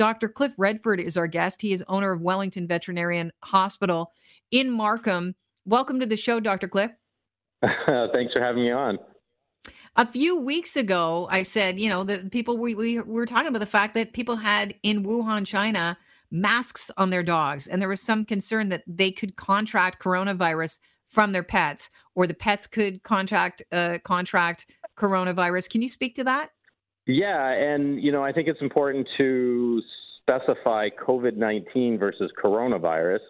Dr. Cliff Redford is our guest. He is owner of Wellington Veterinarian Hospital in Markham. Welcome to the show, Dr. Cliff. Thanks for having me on. A few weeks ago, I said, you know, the people we, we were talking about the fact that people had in Wuhan, China, masks on their dogs, and there was some concern that they could contract coronavirus from their pets, or the pets could contract uh, contract coronavirus. Can you speak to that? Yeah, and you know, I think it's important to specify COVID nineteen versus coronavirus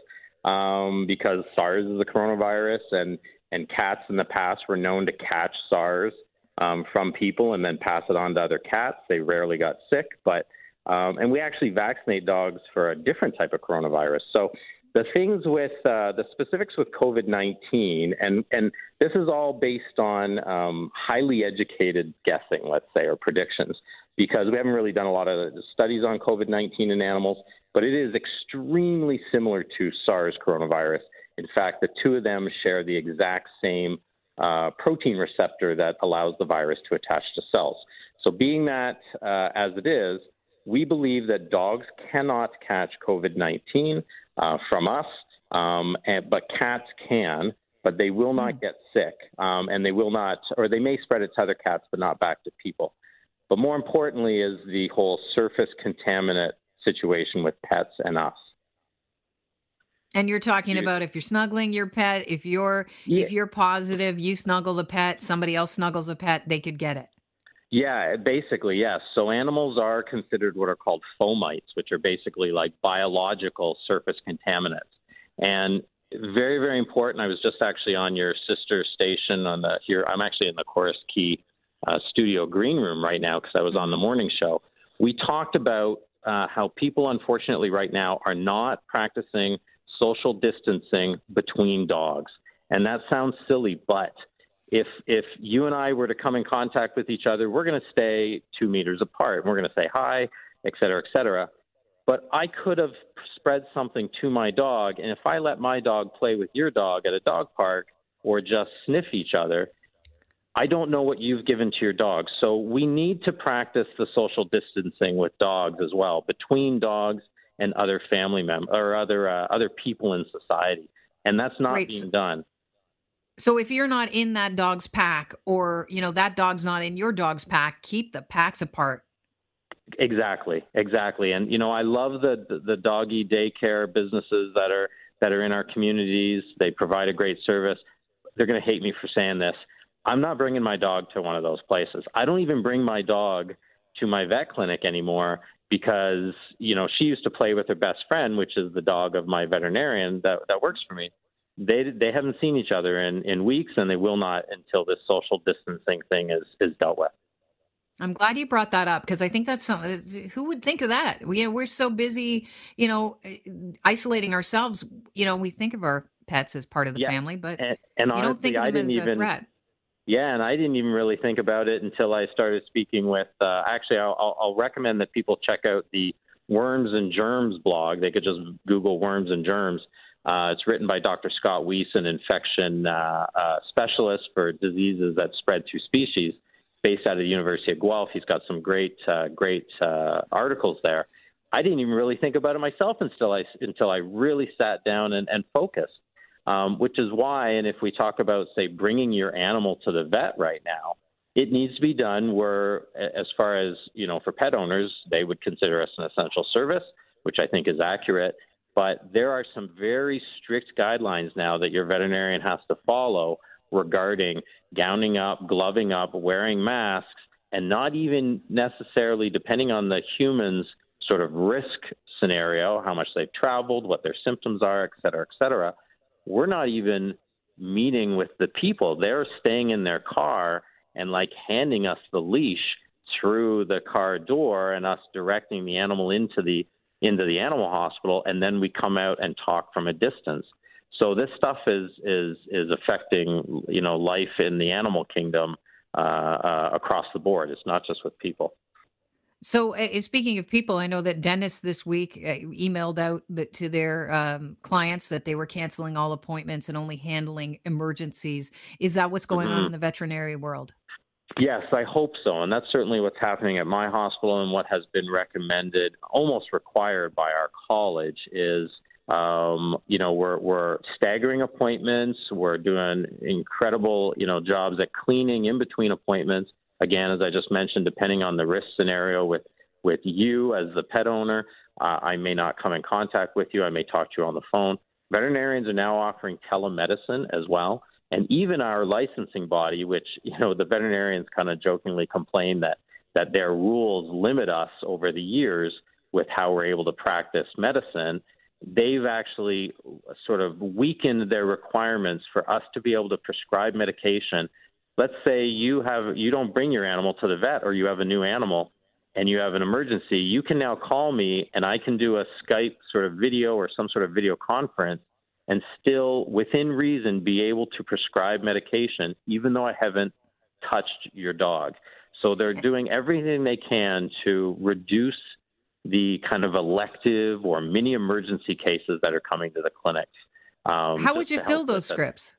um, because SARS is a coronavirus, and and cats in the past were known to catch SARS um, from people and then pass it on to other cats. They rarely got sick, but um, and we actually vaccinate dogs for a different type of coronavirus. So the things with uh, the specifics with COVID 19, and, and this is all based on um, highly educated guessing, let's say, or predictions, because we haven't really done a lot of studies on COVID 19 in animals, but it is extremely similar to SARS coronavirus. In fact, the two of them share the exact same uh, protein receptor that allows the virus to attach to cells. So, being that uh, as it is, we believe that dogs cannot catch COVID 19 uh, from us, um, and, but cats can, but they will not hmm. get sick, um, and they will not, or they may spread it to other cats, but not back to people. But more importantly, is the whole surface contaminant situation with pets and us. And you're talking about if you're snuggling your pet, if you're yeah. if you're positive, you snuggle the pet, somebody else snuggles a pet, they could get it. Yeah, basically, yes. So animals are considered what are called fomites, which are basically like biological surface contaminants. And very, very important. I was just actually on your sister station on the here. I'm actually in the Corus Quay uh, studio green room right now because I was on the morning show. We talked about uh, how people, unfortunately, right now are not practicing social distancing between dogs. And that sounds silly, but if if you and I were to come in contact with each other, we're going to stay two meters apart. And we're going to say hi, et cetera, et cetera. But I could have spread something to my dog, and if I let my dog play with your dog at a dog park or just sniff each other, I don't know what you've given to your dog. So we need to practice the social distancing with dogs as well, between dogs and other family members or other uh, other people in society, and that's not being done. So if you're not in that dog's pack or, you know, that dog's not in your dog's pack, keep the packs apart. Exactly. Exactly. And you know, I love the the doggy daycare businesses that are that are in our communities. They provide a great service. They're going to hate me for saying this. I'm not bringing my dog to one of those places. I don't even bring my dog to my vet clinic anymore because, you know, she used to play with her best friend, which is the dog of my veterinarian that that works for me they they haven't seen each other in, in weeks, and they will not until this social distancing thing is is dealt with. I'm glad you brought that up because I think that's something. Who would think of that? We we're so busy, you know, isolating ourselves. You know, we think of our pets as part of the yeah. family, but and, and you honestly, don't think of them I didn't as even, a threat. Yeah, and I didn't even really think about it until I started speaking with. Uh, actually, I'll, I'll recommend that people check out the Worms and Germs blog. They could just Google worms and germs. Uh, it's written by Dr. Scott Weese, an infection uh, uh, specialist for diseases that spread through species, based out of the University of Guelph. He's got some great, uh, great uh, articles there. I didn't even really think about it myself until I until I really sat down and, and focused. Um, which is why, and if we talk about, say, bringing your animal to the vet right now, it needs to be done where, as far as you know, for pet owners, they would consider us an essential service, which I think is accurate but there are some very strict guidelines now that your veterinarian has to follow regarding gowning up, gloving up, wearing masks, and not even necessarily depending on the human's sort of risk scenario, how much they've traveled, what their symptoms are, et cetera, et cetera. We're not even meeting with the people. They're staying in their car and like handing us the leash through the car door and us directing the animal into the into the animal hospital, and then we come out and talk from a distance. So this stuff is is is affecting you know life in the animal kingdom uh, uh, across the board. It's not just with people. So, uh, speaking of people, I know that dentists this week uh, emailed out to their um, clients that they were canceling all appointments and only handling emergencies. Is that what's going mm-hmm. on in the veterinary world? Yes, I hope so. And that's certainly what's happening at my hospital and what has been recommended, almost required by our college, is um, you know, we're, we're staggering appointments. We're doing incredible, you know, jobs at cleaning in between appointments. Again, as I just mentioned, depending on the risk scenario with, with you as the pet owner, uh, I may not come in contact with you. I may talk to you on the phone. Veterinarians are now offering telemedicine as well. And even our licensing body, which, you know, the veterinarians kind of jokingly complain that, that their rules limit us over the years with how we're able to practice medicine they've actually sort of weakened their requirements for us to be able to prescribe medication. Let's say you have you don't bring your animal to the vet or you have a new animal and you have an emergency, you can now call me and I can do a Skype sort of video or some sort of video conference and still within reason be able to prescribe medication even though I haven't touched your dog. So they're doing everything they can to reduce the kind of elective or mini emergency cases that are coming to the clinic. Um, How would you fill those scripts?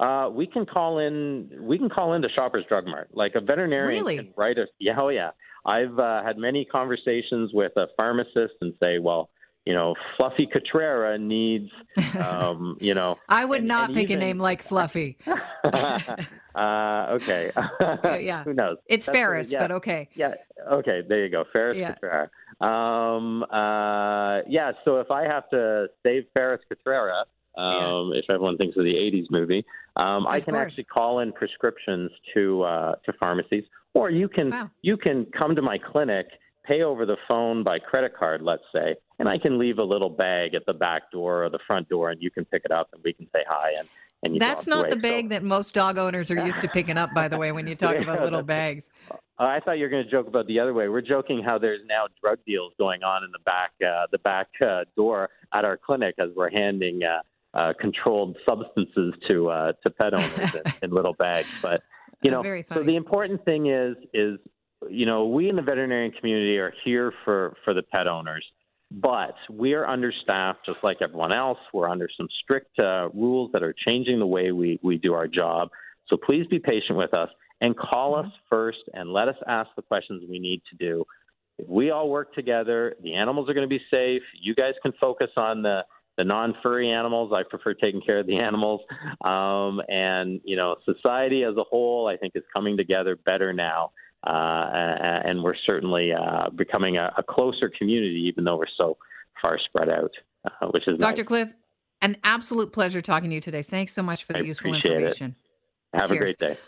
Uh, we can call in. We can call in into Shoppers Drug Mart. Like a veterinarian really? can write a. Yeah, oh yeah. I've uh, had many conversations with a pharmacist and say, well, you know, Fluffy Catrera needs, um, you know. I would and, not and pick even... a name like Fluffy. uh, okay. yeah. Who knows? It's That's Ferris, yeah. but okay. Yeah. Okay. There you go. Ferris yeah. Catrera. Um, uh, yeah. So if I have to save Ferris Catrera, um, yeah. if everyone thinks of the '80s movie, um, I can course. actually call in prescriptions to uh, to pharmacies, or you can wow. you can come to my clinic pay over the phone by credit card, let's say, and I can leave a little bag at the back door or the front door, and you can pick it up, and we can say hi. And, and that's not the bag so. that most dog owners are used to picking up, by the way, when you talk yeah, about little bags. Uh, I thought you were going to joke about the other way. We're joking how there's now drug deals going on in the back uh, the back uh, door at our clinic as we're handing uh, uh, controlled substances to uh, to pet owners in, in little bags. But you know, so the important thing is is you know, we in the veterinarian community are here for, for the pet owners, but we are understaffed just like everyone else. We're under some strict uh, rules that are changing the way we, we do our job. So please be patient with us and call mm-hmm. us first and let us ask the questions we need to do. If we all work together, the animals are going to be safe. You guys can focus on the the non-furry animals. I prefer taking care of the animals, um, and you know, society as a whole, I think, is coming together better now. Uh, and we're certainly uh, becoming a, a, closer community, even though we're so far spread out, uh, which is Dr. Nice. Cliff. An absolute pleasure talking to you today. Thanks so much for the I useful information. It. Have Cheers. a great day.